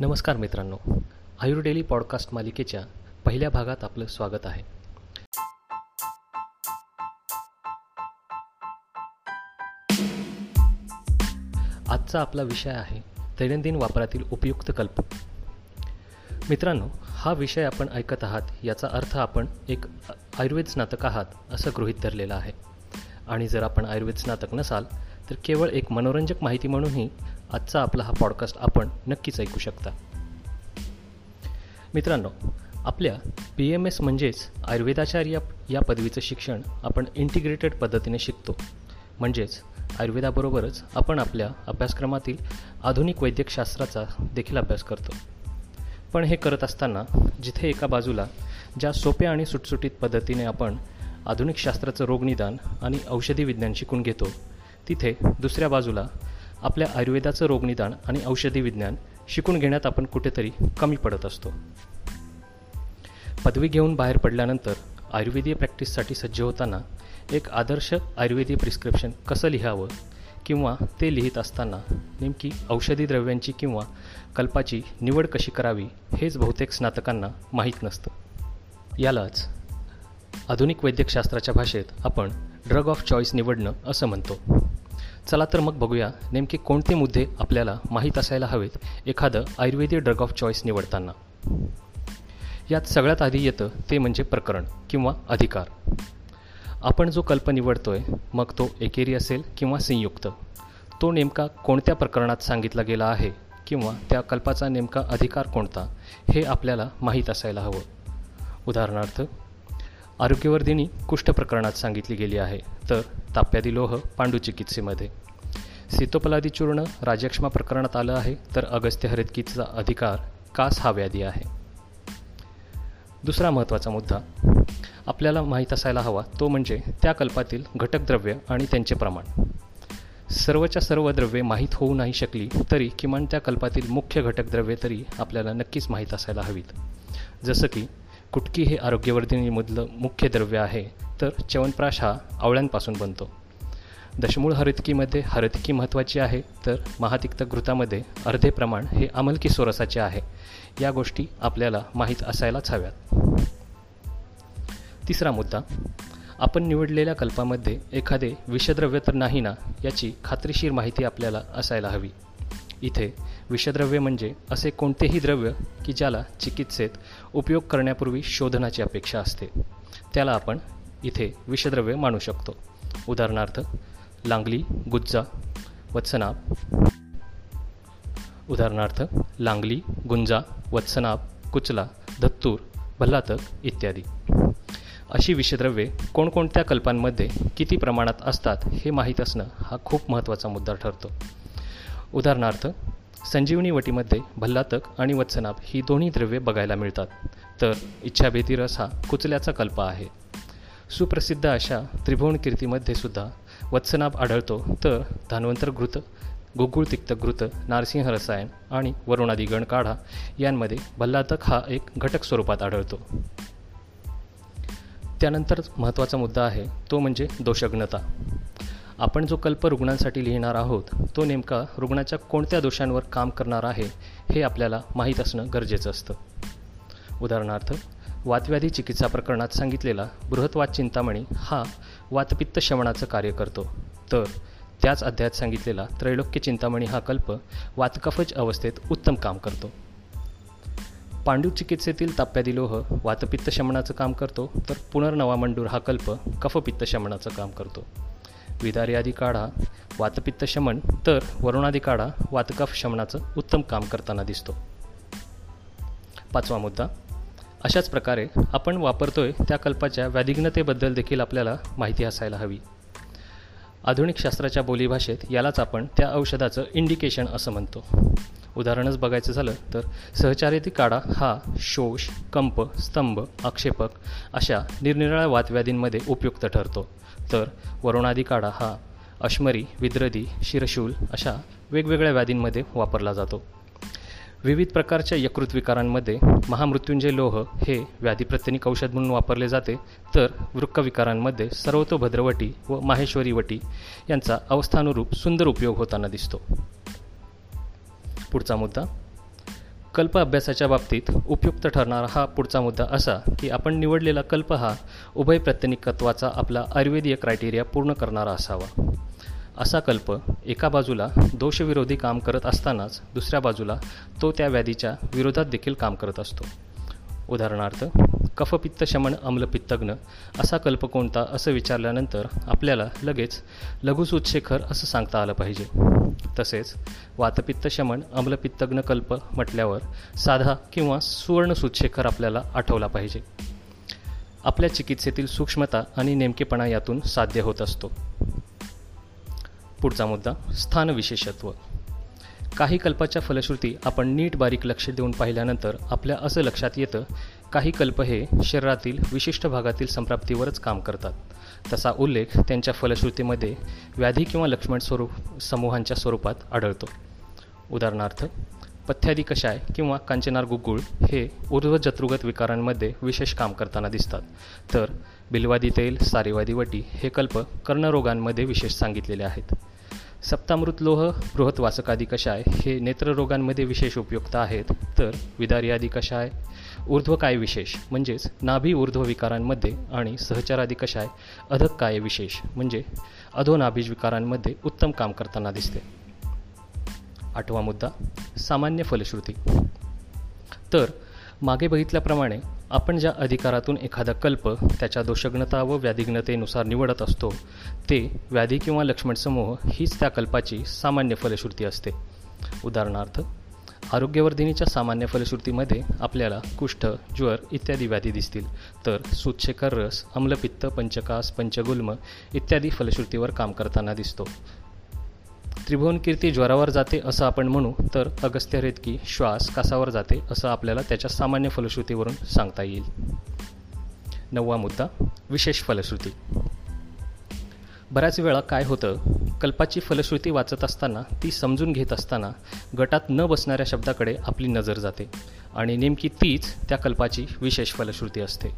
नमस्कार मित्रांनो आयुर्डेली पॉडकास्ट मालिकेच्या पहिल्या भागात आपलं स्वागत आहे. आजचा आपला विषय आहे दैनंदिन वापरातील उपयुक्त कल्प. मित्रांनो हा विषय आपण ऐकत आहात याचा अर्थ आपण एक आयुर्वेद स्नातक आहात असं गृहीत धरलेलं आहे. आणि जर आपण आयुर्वेद स्नातक नसाल तर केवळ एक मनोरंजक माहिती म्हणूनही आजचा आपला हा पॉडकास्ट आपण नक्कीच ऐकू शकता. मित्रांनो आपल्या पी एम एस म्हणजेच आयुर्वेदाचार्य या पदवीचं शिक्षण आपण इंटिग्रेटेड पद्धतीने शिकतो. म्हणजेच आयुर्वेदाबरोबरच आपण आपल्या अभ्यासक्रमातील आधुनिक वैद्यकशास्त्राचा देखील अभ्यास करतो. पण हे करत असताना जिथे एका बाजूला ज्या सोप्या आणि सुटसुटीत पद्धतीने आपण आधुनिक शास्त्राचं रोगनिदान आणि औषधी विज्ञान शिकून घेतो तिथे दुसऱ्या बाजूला आपल्या आयुर्वेदाचं रोगनिदान आणि औषधी विज्ञान शिकून घेण्यात आपण कुठेतरी कमी पडत असतो. पदवी घेऊन बाहेर पडल्यानंतर आयुर्वेदीय प्रॅक्टिससाठी सज्ज होताना एक आदर्श आयुर्वेदीय प्रिस्क्रिप्शन कसं लिहावं किंवा ते लिहित असताना नेमकी औषधी द्रव्यांची किंवा कल्पाची निवड कशी करावी हेच बहुतेक स्नातकांना माहीत नसतं. यालाच आधुनिक वैद्यकशास्त्राच्या भाषेत आपण ड्रग ऑफ चॉईस निवडणं असं म्हणतो. चला तर मग बघूया नेमके कोणते मुद्दे आपल्याला माहीत असायला हवेत एखादं आयुर्वेदीय ड्रग ऑफ चॉईस निवडताना. यात सगळ्यात आधी येतं ते म्हणजे प्रकरण किंवा अधिकार. आपण जो कल्प निवडतोय मग तो एकेरी असेल किंवा संयुक्त. तो नेमका कोणत्या प्रकरणात सांगितला गेला आहे किंवा त्या कल्पाचा नेमका अधिकार कोणता हे आपल्याला माहीत असायला हवं. उदाहरणार्थ आरोग्यवर्धिनी कुष्ठ प्रकरणात सांगितली गेली आहे तर ताप्यादी लोह पांडू चिकित्सेमध्ये सीतोपलादी चूर्ण राजक्षमा प्रकरणात आलं आहे तर अगस्त्य हरितकीचा अधिकार कास हा व्याधी आहे? दुसरा महत्त्वाचा मुद्दा. आपल्याला माहीत असायला हवा तो म्हणजे त्या कल्पातील घटकद्रव्य आणि त्यांचे प्रमाण. सर्वच्या सर्व द्रव्ये माहीत होऊ नाही शकली तरी किमान त्या कल्पातील मुख्य घटकद्रव्ये तरी आपल्याला नक्कीच माहीत असायला हवीत. जसं की कुटकी हे आरोग्यवर्धिनीमधलं मुख्य द्रव्य आहे तर च्यवनप्राश हा आवळ्यांपासून बनतो. दशमूळ हरितकीमध्ये हरितकी महत्त्वाची आहे तर महातिक्त घृतामध्ये अर्धे प्रमाण हे अमलकी सोरसाचे आहे. या गोष्टी आपल्याला माहीत असायलाच हव्यात. तिसरा मुद्दा आपण निवडलेल्या कल्पामध्ये एखादे विषद्रव्य तर नाही ना याची खात्रीशीर माहिती आपल्याला असायला हवी. इथे विषद्रव्य म्हणजे असे कोणतेही द्रव्य की ज्याला चिकित्सेत उपयोग करण्यापूर्वी शोधनाची अपेक्षा असते. त्याला आपण इथे विषद्रव्य मानू शकतो. उदाहरणार्थ लांगली गुज्जा वत्सनाब. उदाहरणार्थ लांगली गुंजा वत्सनाप कुचला धत्तूर भल्लातक इत्यादी. अशी विषद्रव्ये कोणकोणत्या कल्पांमध्ये किती प्रमाणात असतात हे माहीत असणं हा खूप महत्त्वाचा मुद्दा ठरतो. उदाहरणार्थ संजीवनी वटीमध्ये भल्लातक आणि वत्सनाप ही दोन्ही द्रव्ये बघायला मिळतात. तर इच्छाभेदी रस हा कुचल्याचा कल्प आहे. सुप्रसिद्ध अशा त्रिभुवन कीर्तीमध्ये सुद्धा वत्सनाभ आढळतो. तर धानवंतर घृत गुगुळ तिक्त घृत नारसिंह रसायन आणि वरुणादिगण काढा यांमध्ये भल्लातक हा एक घटक स्वरूपात आढळतो. त्यानंतर महत्त्वाचा मुद्दा आहे तो म्हणजे दोषग्नता. आपण जो कल्प रुग्णांसाठी लिहिणार आहोत तो नेमका रुग्णाच्या कोणत्या दोषांवर काम करणार आहे हे आपल्याला माहीत असणं गरजेचं असतं. उदाहरणार्थ वातव्याधी चिकित्सा प्रकरणात सांगितलेला बृहत्वाद चिंतामणी हा वातपित्त शमनाचं कार्य करतो. तर त्याच अध्यायात सांगितलेला त्रैलोक्य चिंतामणी हा कल्प वातकफज अवस्थेत उत्तम काम करतो. पांडू चिकित्सेतील ताप्यादी लोह वातपित्त शमनाचं काम करतो तर पुनर्नवामंडूर हा कल्प कफपित्त शमनाचं काम करतो. विदारी काढा वातपित्त शमन तर वरुणादी काढा वातकफ शमनाचं उत्तम काम करताना दिसतो. पाचवा मुद्दा अशाच प्रकारे आपण वापरतोय त्या कल्पाच्या व्याधिघ्नतेबद्दल देखील आपल्याला माहिती असायला हवी. आधुनिक शास्त्राच्या बोलीभाषेत यालाच आपण त्या औषधाचं इंडिकेशन असं म्हणतो. उदाहरणच बघायचं झालं तर सहचारिती काढा हा शोष कंप स्तंभ आक्षेपक अशा निरनिराळ्या वातव्याधींमध्ये उपयुक्त ठरतो. तर वरुणादी काढा हा अश्मरी विद्रदी शिरशूल अशा वेगवेगळ्या व्याधींमध्ये वापरला जातो. विविध प्रकारच्या यकृत विकारांमध्ये महामृत्युंजय लोह हे व्याधीप्रत्यनिक औषध म्हणून वापरले जाते. तर वृक्कविकारांमध्ये सर्वतोभद्रवटी व माहेश्वरी वटी यांचा अवस्थानुरूप सुंदर उपयोग होताना दिसतो. पुढचा मुद्दा. कल्प अभ्यासाच्या बाबतीत उपयुक्त ठरणारा हा पुढचा मुद्दा असा की आपण निवडलेला कल्प हा उभय प्रत्यनिकत्वाचा आपला आयुर्वेदीय क्रायटेरिया पूर्ण करणारा असावा. असा कल्प एका बाजूला दोषविरोधी काम करत असतानाच दुसऱ्या बाजूला तो त्या व्याधीच्या विरोधात देखील काम करत असतो. उदाहरणार्थ कफपित्त शमन अम्लपित्तग्न असा कल्प कोणता असं विचारल्यानंतर आपल्याला लगेच लघुसूतशेखर असं सांगता आलं पाहिजे. तसेच वातपित्त शमन अम्लपित्तग्न कल्प म्हटल्यावर साधा किंवा सुवर्ण आपल्याला आठवला पाहिजे. आपल्या चिकित्सेतील सूक्ष्मता आणि नेमकेपणा यातून साध्य होत असतो. पुढचा मुद्दा स्थानविशेषत्व काही कल्पाच्या फलश्रुती आपण नीट बारीक लक्ष देऊन पाहिल्यानंतर आपल्या असं लक्षात येतं काही कल्प हे शरीरातील विशिष्ट भागातील संप्राप्तीवरच काम करतात. तसा उल्लेख त्यांच्या फलश्रुतीमध्ये व्याधी किंवा लक्ष्मण स्वरूप समूहांच्या स्वरूपात आढळतो. उदाहरणार्थ पथ्यादी कषाय किंवा कांचनार गुगुळ हे ऊर्ध्वजत्रुगत विकारांमध्ये विशेष काम करताना दिसतात. तर बिलवादी तेल सारेवादी वटी हे कल्प कर्णरोगांमध्ये विशेष सांगितलेले आहेत. सप्तामृत लोह बृहत वासकादी कषाय हे नेत्ररोगांमध्ये विशेष उपयुक्त आहेत. तर विदारी विदारियादी कषाय ऊर्ध्वकाय विशेष म्हणजेच नाभी ऊर्ध्व विकारांमध्ये आणि सहचारादी कषाय अधक काय विशेष म्हणजे अधोनाभीज विकारांमध्ये उत्तम काम करताना दिसते. आठवा मुद्दा सामान्य फलश्रुती. तर मागे बघितल्याप्रमाणे आपण ज्या अधिकारातून एखादा कल्प त्याच्या दोषग्नता व व्याधिघ्नतेनुसार निवडत असतो ते व्याधी किंवा लक्ष्मण समूह हीच त्या कल्पाची सामान्य फलश्रुती असते. उदाहरणार्थ आरोग्यवर्धिनीच्या सामान्य फलश्रुतीमध्ये आपल्याला कुष्ठ ज्वर इत्यादी व्याधी दिसतील. तर सुच्छेकर रस अम्लपित्त पंचकास पंचगुल्म इत्यादी फलश्रुतीवर काम करताना दिसतो. त्रिभुवन कीर्ती ज्वरावर जाते असं आपण म्हणू तर अगस्त्य रेतकी श्वास कासावर जाते असं आपल्याला त्याच्या सामान्य फलश्रुतीवरून सांगता येईल. नववा मुद्दा विशेष फलश्रुती. बऱ्याच वेळा काय होतं कल्पाची फलश्रुती वाचत असताना ती समजून घेत असताना गटात न बसणाऱ्या शब्दाकडे आपली नजर जाते आणि नेमकी तीच त्या कल्पाची विशेष फलश्रुती असते.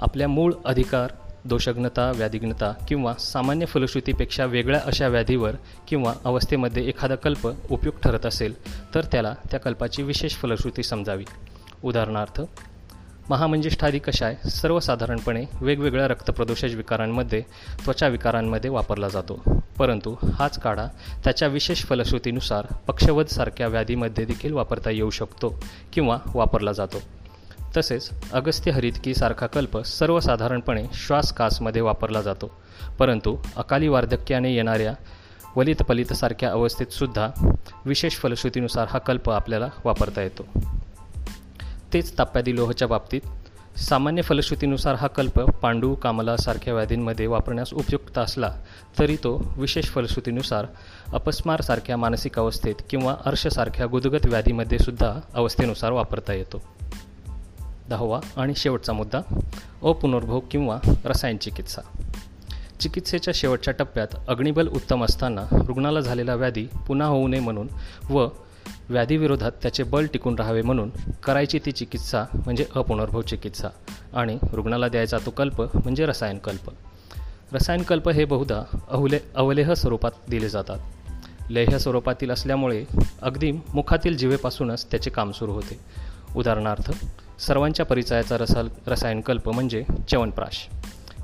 आपल्या मूळ अधिकार दोषग्नता व्याधिग्नता किंवा सामान्य फलश्रुतीपेक्षा वेगळ्या अशा व्याधीवर किंवा अवस्थेमध्ये एखादा कल्प उपयुक्त ठरत असेल तर त्याला त्या कल्पाची विशेष फलश्रुती समजावी. उदाहरणार्थ महामंजिष्ठादी कषाय सर्वसाधारणपणे वेगवेगळ्या रक्तप्रदोषज विकारांमध्ये त्वचा विकारांमध्ये वापरला जातो. परंतु हाच काढा त्याच्या विशेष फलश्रुतीनुसार पक्षवधसारख्या व्याधीमध्ये देखील वापरता येऊ शकतो किंवा वापरला जातो. तसेच अगस्त्य हरितकीसारखा कल्प सर्वसाधारणपणे श्वासकासमध्ये वापरला जातो. परंतु अकाली वार्धक्याने येणाऱ्या वलितपलितसारख्या अवस्थेतसुद्धा अवस्थेत सुद्धा विशेष फलश्रुतीनुसार हा कल्प आपल्याला वापरता येतो. तेच ताप्यादी लोहच्या बाबतीत सामान्य फलश्रुतीनुसार हा कल्प पांडू कामलासारख्या व्याधींमध्ये वापरण्यास उपयुक्त असला तरी तो विशेष फलश्रुतीनुसार अपस्मारसारख्या मानसिक अवस्थेत किंवा अर्शसारख्या गुदगत व्याधीमध्ये सुद्धा अवस्थेनुसार वापरता येतो. दहावा आणि शेवटचा मुद्दा अपुनर्भोग किंवा रसायन चिकित्सा. चिकित्सेच्या शेवटच्या टप्प्यात अग्निबल उत्तम असताना रुग्णाला झालेला व्याधी पुन्हा होऊ नये म्हणून व व्याधीविरोधात त्याचे बल टिकून राहावे म्हणून करायची ती चिकित्सा म्हणजे अपुनर्भव चिकित्सा आणि रुग्णाला द्यायचा तो कल्प म्हणजे रसायनकल्प रसायनकल्प हे बहुधा अवले अवलेह स्वरूपात दिले जातात. लेह स्वरूपातील असल्यामुळे अगदी मुखातील जिवेपासूनच त्याचे काम सुरू होते. उदाहरणार्थ सर्वांच्या परिचयाचा रसाल रसायनकल्प म्हणजे च्यवनप्राश.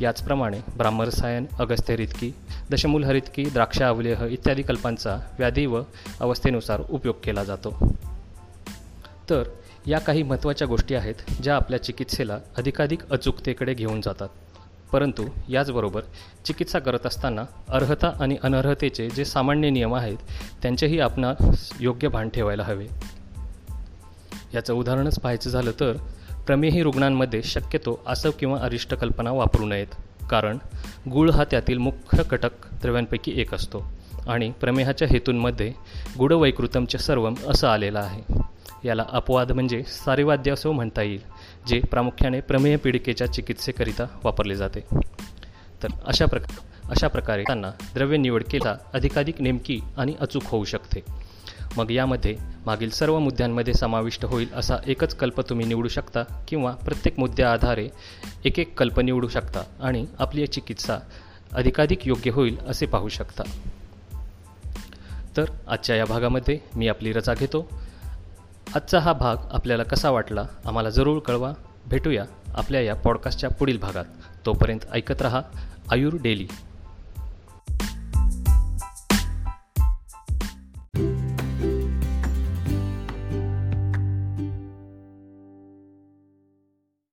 याचप्रमाणे ब्राह्मरसायन अगस्त्य दशमूलहरितकी दशमूल हरितकी द्राक्ष अवलेह इत्यादी कल्पांचा व्याधी व अवस्थेनुसार उपयोग केला जातो. तर या काही महत्त्वाच्या गोष्टी आहेत ज्या आपल्या चिकित्सेला अधिकाधिक अचूकतेकडे घेऊन जातात. परंतु याचबरोबर चिकित्सा करत असताना अर्हता आणि अनर्हतेचे जे सामान्य नियम आहेत त्यांचेही आपणास योग्य भान ठेवायला हवे. याचं उदाहरणच पाहायचं झालं तर प्रमेही रुग्णांमध्ये शक्यतो आसव किंवा अरिष्ट कल्पना वापरू नयेत. कारण गुळ हा त्यातील मुख्य घटक द्रव्यांपैकी एक असतो आणि प्रमेहाच्या हेतूंमध्ये गुढवैकृतमचे सर्वम असं आलेलं आहे. याला अपवाद म्हणजे सारेवाद्य असं म्हणता येईल जे प्रामुख्याने प्रमेह पीडिकेच्या चिकित्सेकरिता वापरले जाते. तर अशा प्रकार अशा प्रकारे त्यांना द्रव्य निवड केला अधिकाधिक नेमकी आणि अचूक होऊ शकते. मग यामध्ये मागील सर्व मुद्द्यांमध्ये समाविष्ट होईल असा एकच कल्प तुम्ही निवडू शकता किंवा प्रत्येक मुद्द्याआधारे एक एक कल्प निवडू शकता आणि आपली चिकित्सा अधिकाधिक योग्य होईल असे पाहू शकता. तर आजच्या या भागामध्ये मी आपली रजा घेतो. आजचा हा भाग आपल्याला कसा वाटला आम्हाला जरूर कळवा. भेटूया आपल्या या पॉडकास्टच्या पुढील भागात. तोपर्यंत ऐकत रहा. आयुर डेली.